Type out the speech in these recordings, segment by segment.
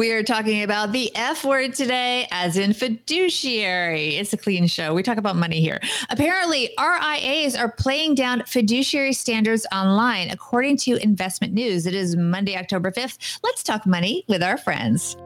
We are talking about the F word today, as in fiduciary. It's a clean show. We talk about money here. Apparently, RIAs are playing down fiduciary standards online, according to Investment News. It is Monday, October 5th. Let's talk money with our friends.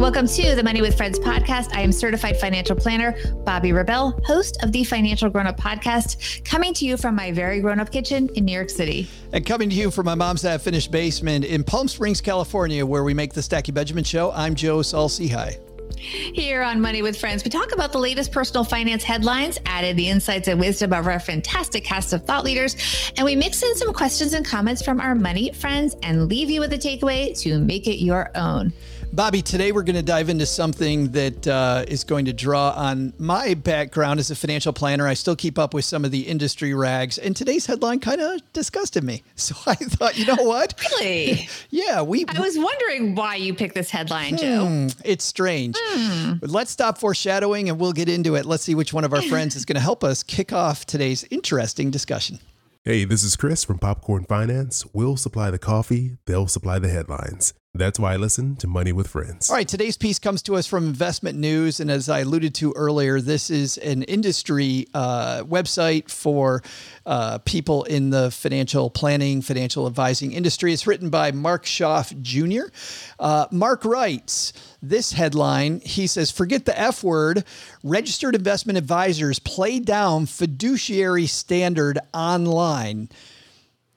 Welcome to the Money with Friends podcast. I am certified financial planner Bobbi Rebell, host of the Financial Grown Up podcast, coming to you from my very grown up kitchen in New York City. And coming to you from my mom's half finished basement in Palm Springs, California, where we make the Stacking Benjamins show. I'm Joe Saul-Sehy. Here on Money with Friends, we talk about the latest personal finance headlines, added the insights and wisdom of our fantastic cast of thought leaders, and we mix in some questions and comments from our money friends and leave you with a takeaway to make it your own. Bobbi, today we're going to dive into something that uh, is going to draw on my background as a financial planner. I still keep up with some of the industry rags, and today's headline kind of disgusted me. So I thought, you know what? Really? yeah, we. I was wondering why you picked this headline, Joe. Hmm, it's strange. Hmm. But let's stop foreshadowing and we'll get into it. Let's see which one of our friends is going to help us kick off today's interesting discussion. Hey, this is Chris from Popcorn Finance. We'll supply the coffee, they'll supply the headlines. That's why I listen to Money with Friends. All right, today's piece comes to us from Investment News. And as I alluded to earlier, this is an industry uh, website for uh, people in the financial planning, financial advising industry. It's written by Mark Schoeff Jr. Uh, Mark writes this headline He says, Forget the F word. Registered investment advisors play down fiduciary standard online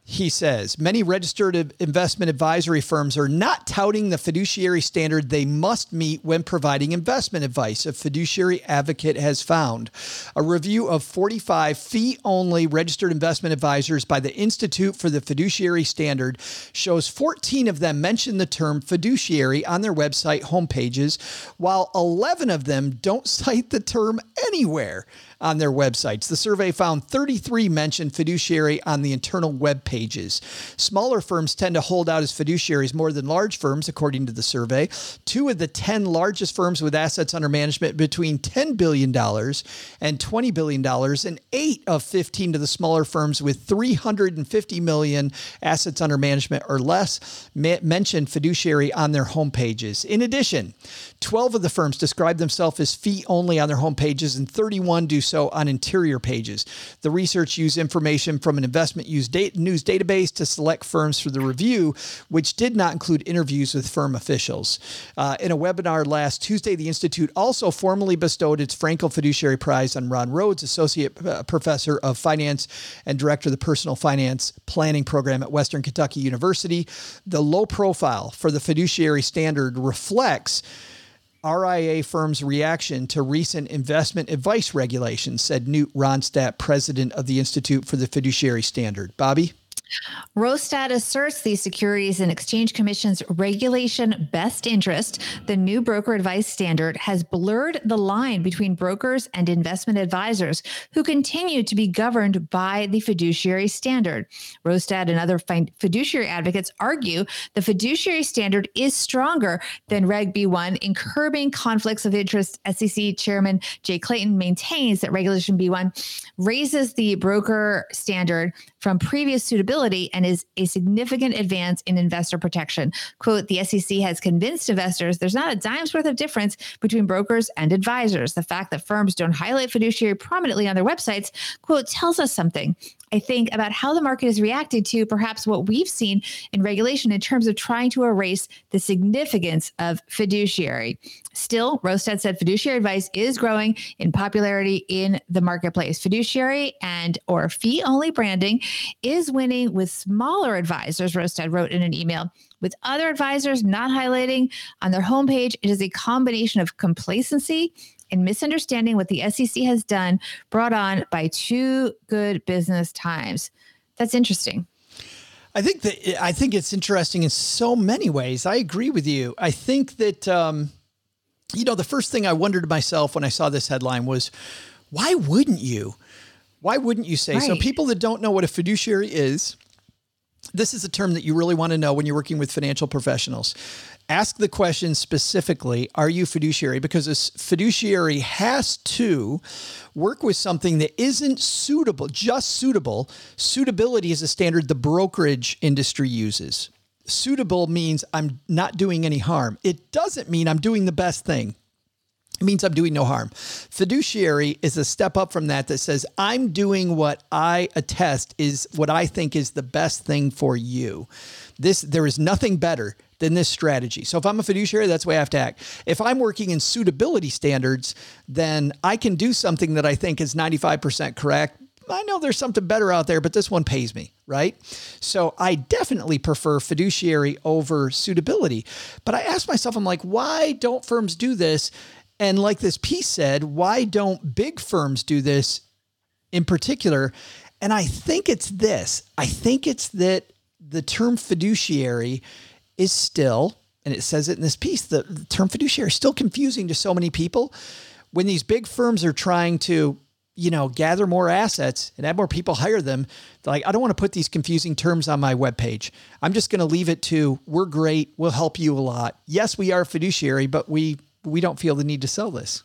he says many registered investment advisory firms are not touting the fiduciary standard they must meet when providing investment advice, a fiduciary advocate has found. A review of 45 fee only registered investment advisors by the Institute for the Fiduciary Standard shows 14 of them mention the term fiduciary on their website homepages, while 11 of them don't cite the term anywhere on their websites. The survey found 33 mentioned fiduciary on the internal web pages. Smaller firms tend to hold out as fiduciaries more than large firms, according to the survey. Two of the 10 largest firms with assets under management between $10 billion and $20 billion, and eight of 15 of the smaller firms with 350 million assets under management or less mention fiduciary on their homepages. In addition, 12 of the firms describe themselves as fee only on their homepages, and 31 do so on interior pages. The research used information from an investment news database to select firms for the review, which did not include interviews with firm officials. Uh, in a webinar last Tuesday, the Institute also formally bestowed its Frankel Fiduciary Prize on Ron Rhoades, Associate Professor of Finance and Director of the Personal Finance Planning Program at Western Kentucky University. The low profile for the fiduciary standard reflects RIA firms' reaction to recent investment advice regulations, said Knut Rosstad, president of the Institute for the Fiduciary Standard. Bobbi? Rosstad asserts the Securities and Exchange Commission's regulation best interest, the new broker advice standard, has blurred the line between brokers and investment advisors who continue to be governed by the fiduciary standard. Rosstad and other fiduciary advocates argue the fiduciary standard is stronger than Reg BI in curbing conflicts of interest. SEC Chairman Jay Clayton maintains that Regulation BI raises the broker standard from previous suitability and is a significant advance in investor protection. Quote, the SEC has convinced investors there's not a dime's worth of difference between brokers and advisors. The fact that firms don't highlight fiduciary prominently on their websites, quote, tells us something. I think, about how the market has reacted to perhaps what we've seen in regulation in terms of trying to erase the significance of fiduciary. Still, Rosstad said fiduciary advice is growing in popularity in the marketplace. Fiduciary and or fee only branding is winning with smaller advisors, Rosstad wrote in an email. With other advisors not highlighting on their homepage, it is a combination of complacency and misunderstanding what the SEC has done, brought on by too good business times. That's interesting. I think that I think it's interesting in so many ways. I agree with you. I think that um, you know the first thing I wondered to myself when I saw this headline was, why wouldn't you? Why wouldn't you say right. so? People that don't know what a fiduciary is, this is a term that you really want to know when you're working with financial professionals. Ask the question specifically Are you fiduciary? Because a fiduciary has to work with something that isn't suitable, just suitable. Suitability is a standard the brokerage industry uses. Suitable means I'm not doing any harm. It doesn't mean I'm doing the best thing. It means I'm doing no harm. Fiduciary is a step up from that that says I'm doing what I attest is what I think is the best thing for you. This there is nothing better than this strategy. So if I'm a fiduciary, that's the way I have to act. If I'm working in suitability standards, then I can do something that I think is 95% correct. I know there's something better out there, but this one pays me, right? So I definitely prefer fiduciary over suitability. But I ask myself, I'm like, why don't firms do this? And like this piece said, why don't big firms do this in particular? And I think it's this I think it's that the term fiduciary is still, and it says it in this piece, the, the term fiduciary is still confusing to so many people. When these big firms are trying to you know, gather more assets and have more people hire them. Like, I don't want to put these confusing terms on my webpage. I'm just going to leave it to we're great. We'll help you a lot. Yes, we are fiduciary, but we we don't feel the need to sell this.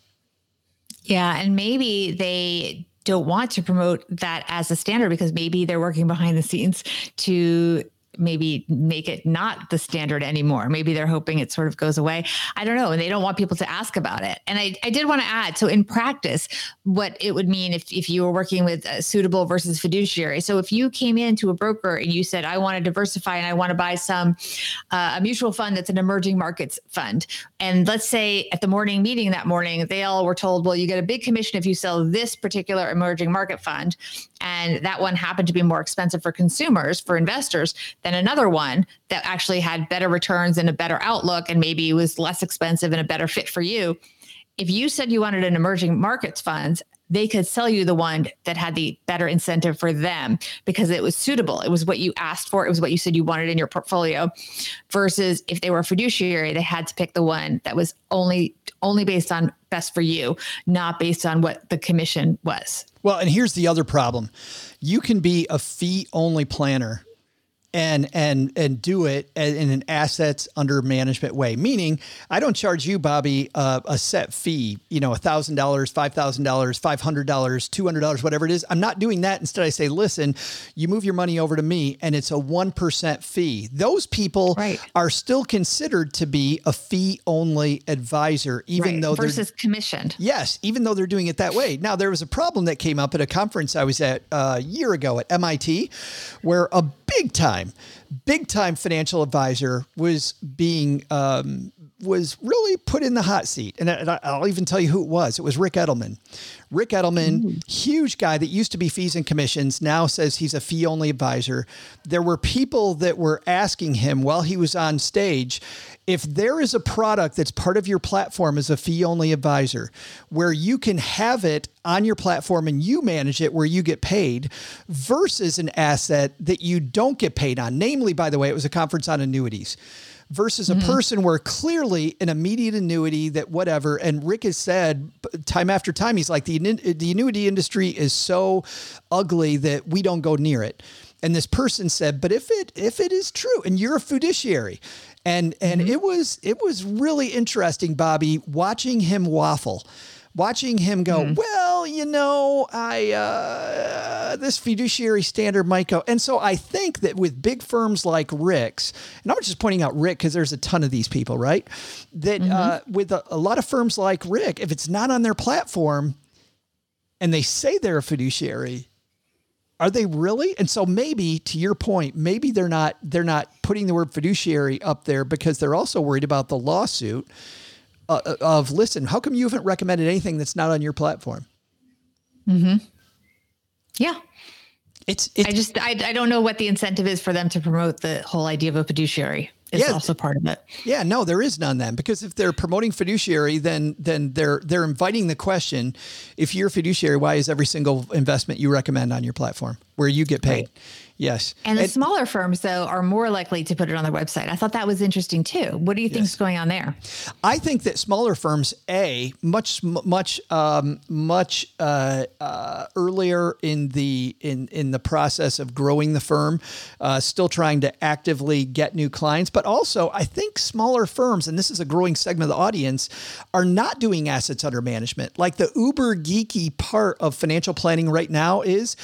Yeah, and maybe they don't want to promote that as a standard because maybe they're working behind the scenes to maybe make it not the standard anymore. Maybe they're hoping it sort of goes away. I don't know. And they don't want people to ask about it. And I, I did want to add so, in practice, what it would mean if, if you were working with suitable versus fiduciary. So, if you came into a broker and you said, I want to diversify and I want to buy some, uh, a mutual fund that's an emerging markets fund. And let's say at the morning meeting that morning, they all were told, well, you get a big commission if you sell this particular emerging market fund. And that one happened to be more expensive for consumers, for investors than another one that actually had better returns and a better outlook and maybe was less expensive and a better fit for you. If you said you wanted an emerging markets fund, they could sell you the one that had the better incentive for them because it was suitable. It was what you asked for. It was what you said you wanted in your portfolio. Versus if they were a fiduciary, they had to pick the one that was only only based on best for you, not based on what the commission was. Well, and here's the other problem. You can be a fee only planner and and and do it in an assets under management way. Meaning, I don't charge you, Bobbi, uh, a set fee. You know, a thousand dollars, five thousand dollars, five hundred dollars, two hundred dollars, whatever it is. I'm not doing that. Instead, I say, listen, you move your money over to me, and it's a one percent fee. Those people right. are still considered to be a fee only advisor, even right. though versus commissioned. Yes, even though they're doing it that way. Now, there was a problem that came up at a conference I was at uh, a year ago at MIT, where a big time, big time financial advisor was being um, was really put in the hot seat. And, I, will even tell you who it was. It was Ric Edelman. Ric Edelman, Ooh. huge guy that used to be fees and commissions, now says he's a fee only advisor. There were people that were asking him while he was on stage if there is a product that's part of your platform as a fee only advisor where you can have it on your platform and you manage it where you get paid versus an asset that you don't get paid on. Namely, by the way, it was a conference on annuities versus mm-hmm. a person where clearly an immediate annuity that whatever. And Ric has said time after time, he's like, the, the annuity industry is so ugly that we don't go near it. And this person said, but if it if it is true and you're a fiduciary and and mm-hmm. it was it was really interesting, Bobbi, watching him waffle, watching him go. Mm-hmm. Well, you know, I uh, this fiduciary standard might go, and so I think that with big firms like Ric's, and I'm just pointing out Ric because there's a ton of these people, right? That mm-hmm. uh, with a, a lot of firms like Ric, if it's not on their platform, and they say they're a fiduciary, are they really? And so maybe to your point, maybe they're not they're not putting the word fiduciary up there because they're also worried about the lawsuit uh, of listen, how come you haven't recommended anything that's not on your platform? Mhm. Yeah. It's, it's I just I, I don't know what the incentive is for them to promote the whole idea of a fiduciary is yeah, also part of it. Yeah, no, there is none then because if they're promoting fiduciary, then then they're they're inviting the question: if you're fiduciary, why is every single investment you recommend on your platform where you get paid? Right. Yes. And the and, smaller firms, though, are more likely to put it on their website. I thought that was interesting too. What do you think is going on there? I think that smaller firms, a much much um, much uh, uh, earlier in the in in the process of growing the firm, uh, still trying to actively get new clients, but also I think smaller firms, and this is a growing segment of the audience, are not doing assets under management. Like the uber geeky part of financial planning right now is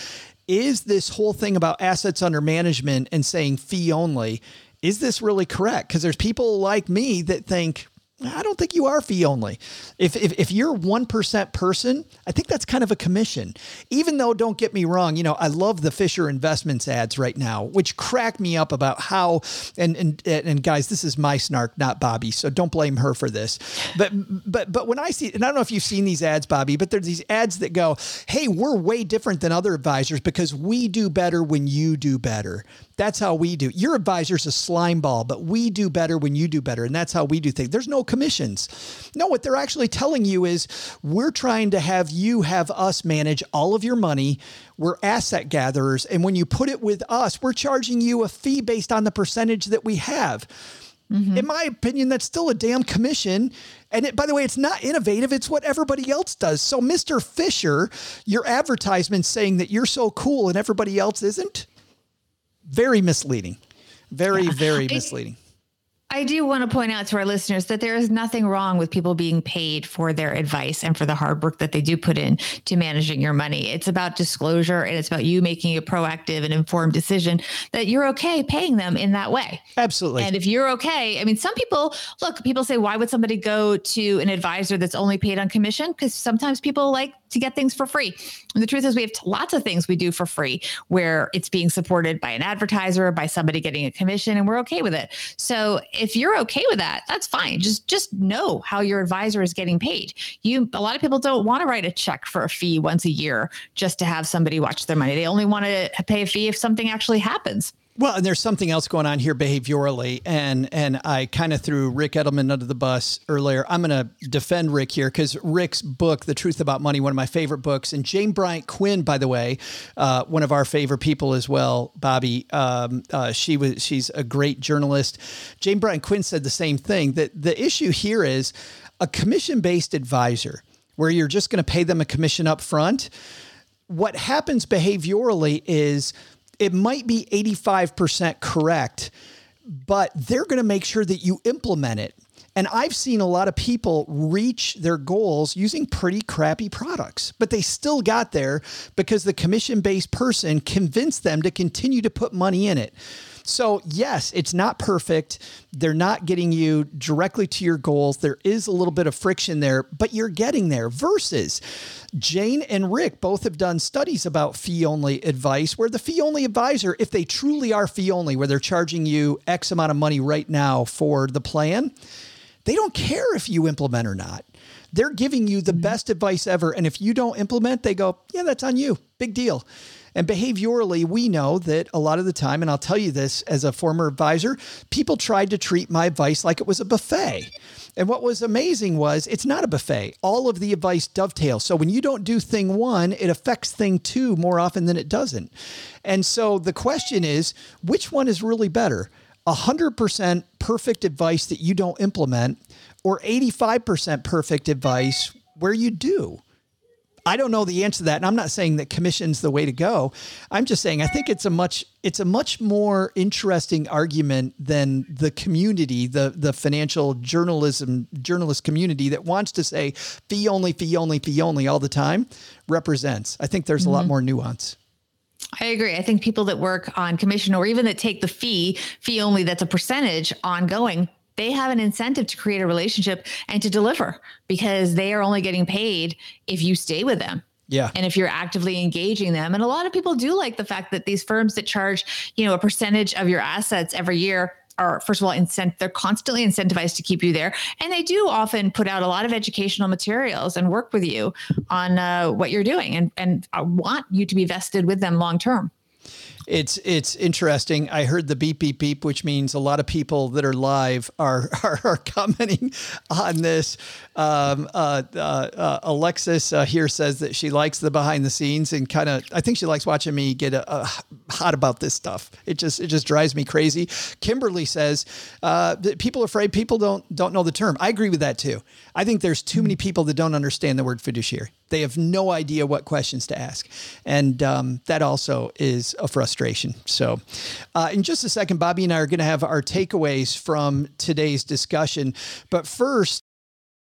is this whole thing about assets under management and saying fee only, is this really correct? Because there's people like me that think, I don't think you are fee only. If, if, if you're 1% person, I think that's kind of a commission. Even though, don't get me wrong, you know, I love the Fisher Investments ads right now, which crack me up about how, and, and, and guys, this is my snark, not Bobbi. So don't blame her for this. But, but, but when I see, and I don't know if you've seen these ads, Bobbi, but there's these ads that go, Hey, we're way different than other advisors because we do better when you do better. That's how we do. Your advisor's a slime ball, but we do better when you do better. And that's how we do things. There's no commissions. No, what they're actually telling you is we're trying to have you have us manage all of your money. We're asset gatherers. And when you put it with us, we're charging you a fee based on the percentage that we have. Mm-hmm. In my opinion, that's still a damn commission. And it, by the way, it's not innovative. It's what everybody else does. So, Mr. Fisher, your advertisement saying that you're so cool and everybody else isn't, very misleading. Very, yeah. very misleading. I do want to point out to our listeners that there is nothing wrong with people being paid for their advice and for the hard work that they do put in to managing your money. It's about disclosure and it's about you making a proactive and informed decision that you're okay paying them in that way. Absolutely. And if you're okay, I mean, some people look, people say, why would somebody go to an advisor that's only paid on commission? Because sometimes people like to get things for free. And the truth is, we have lots of things we do for free where it's being supported by an advertiser, by somebody getting a commission, and we're okay with it. So if you're okay with that, that's fine. Just just know how your advisor is getting paid. You a lot of people don't want to write a check for a fee once a year just to have somebody watch their money. They only want to pay a fee if something actually happens. Well, and there's something else going on here behaviorally, and and I kind of threw Ric Edelman under the bus earlier. I'm going to defend Ric here because Ric's book, The Truth About Money, one of my favorite books, and Jane Bryant Quinn, by the way, uh, one of our favorite people as well. Bobbi, um, uh, she was she's a great journalist. Jane Bryant Quinn said the same thing. That the issue here is a commission based advisor, where you're just going to pay them a commission up front. What happens behaviorally is it might be 85% correct, but they're going to make sure that you implement it. And I've seen a lot of people reach their goals using pretty crappy products, but they still got there because the commission based person convinced them to continue to put money in it. So, yes, it's not perfect. They're not getting you directly to your goals. There is a little bit of friction there, but you're getting there. Versus Jane and Ric both have done studies about fee only advice where the fee only advisor, if they truly are fee only, where they're charging you X amount of money right now for the plan, they don't care if you implement or not. They're giving you the mm-hmm. best advice ever. And if you don't implement, they go, yeah, that's on you. Big deal. And behaviorally, we know that a lot of the time, and I'll tell you this as a former advisor, people tried to treat my advice like it was a buffet. And what was amazing was it's not a buffet. All of the advice dovetails. So when you don't do thing one, it affects thing two more often than it doesn't. And so the question is which one is really better? 100% perfect advice that you don't implement, or 85% perfect advice where you do? I don't know the answer to that, and I'm not saying that commission's the way to go. I'm just saying I think it's a much it's a much more interesting argument than the community, the the financial journalism journalist community that wants to say fee only, fee only, fee only all the time represents. I think there's mm-hmm. a lot mm-hmm. more nuance. I agree. I think people that work on commission or even that take the fee, fee only, that's a percentage ongoing, they have an incentive to create a relationship and to deliver because they are only getting paid if you stay with them. Yeah. And if you're actively engaging them. And a lot of people do like the fact that these firms that charge, you know, a percentage of your assets every year are first of all incent they're constantly incentivized to keep you there and they do often put out a lot of educational materials and work with you on uh, what you're doing and and I want you to be vested with them long term it's it's interesting. I heard the beep beep beep, which means a lot of people that are live are are, are commenting on this. Um, uh, uh, uh, Alexis uh, here says that she likes the behind the scenes and kind of. I think she likes watching me get a, a hot about this stuff. It just it just drives me crazy. Kimberly says uh, that people are afraid people don't don't know the term. I agree with that too. I think there's too many people that don't understand the word fiduciary. They have no idea what questions to ask, and um, that also is a frustration. So, uh, in just a second, Bobbi and I are going to have our takeaways from today's discussion. But first,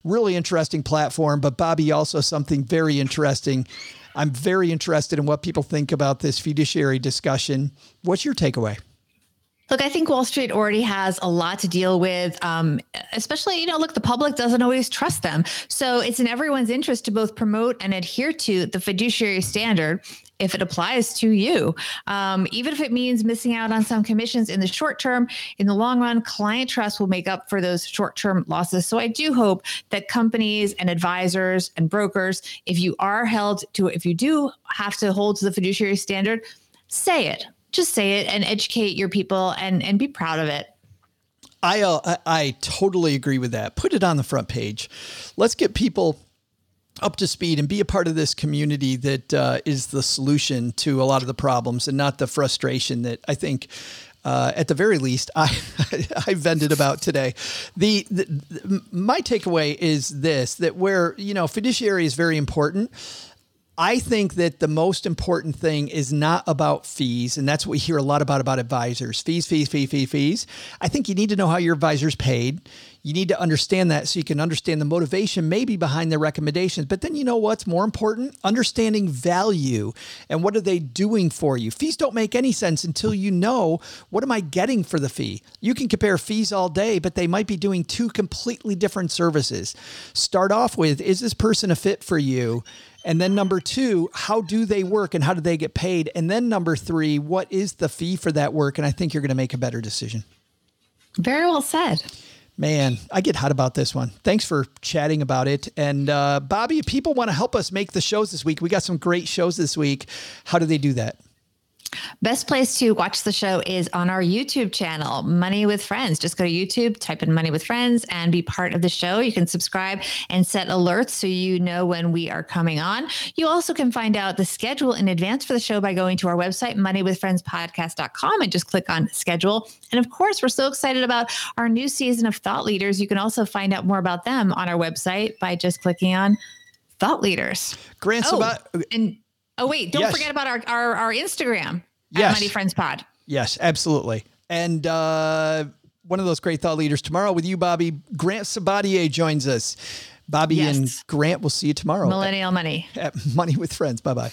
really interesting platform. But Bobbi, also something very interesting. I'm very interested in what people think about this fiduciary discussion. What's your takeaway? Look, I think Wall Street already has a lot to deal with, um, especially, you know, look, the public doesn't always trust them. So it's in everyone's interest to both promote and adhere to the fiduciary standard if it applies to you. Um, even if it means missing out on some commissions in the short term, in the long run, client trust will make up for those short term losses. So I do hope that companies and advisors and brokers, if you are held to, if you do have to hold to the fiduciary standard, say it just say it and educate your people and and be proud of it. I uh, I totally agree with that. Put it on the front page. Let's get people up to speed and be a part of this community that uh, is the solution to a lot of the problems and not the frustration that I think. Uh, at the very least, I I vented about today. The, the, the my takeaway is this: that where you know fiduciary is very important, I think that the most important thing is not about fees, and that's what we hear a lot about about advisors. Fees, fees, fees, fees, fees. I think you need to know how your advisor's paid. You need to understand that so you can understand the motivation maybe behind their recommendations. But then you know what's more important? Understanding value and what are they doing for you. Fees don't make any sense until you know what am I getting for the fee. You can compare fees all day, but they might be doing two completely different services. Start off with is this person a fit for you? And then number two, how do they work and how do they get paid? And then number three, what is the fee for that work? And I think you're going to make a better decision. Very well said. Man, I get hot about this one. Thanks for chatting about it. And uh, Bobbi, people want to help us make the shows this week, we got some great shows this week. How do they do that? Best place to watch the show is on our YouTube channel, Money with Friends. Just go to YouTube, type in Money with Friends, and be part of the show. You can subscribe and set alerts so you know when we are coming on. You also can find out the schedule in advance for the show by going to our website, moneywithfriendspodcast.com, and just click on schedule. And of course, we're so excited about our new season of Thought Leaders. You can also find out more about them on our website by just clicking on Thought Leaders. Grant, oh, about- uh, and Oh wait, don't yes. forget about our our, our Instagram yes. Money Friends Pod. Yes, absolutely. And uh, one of those great thought leaders tomorrow with you, Bobbi. Grant Sabatier joins us. Bobbi yes. and Grant we'll see you tomorrow. Millennial at, Money. At Money with Friends. Bye bye.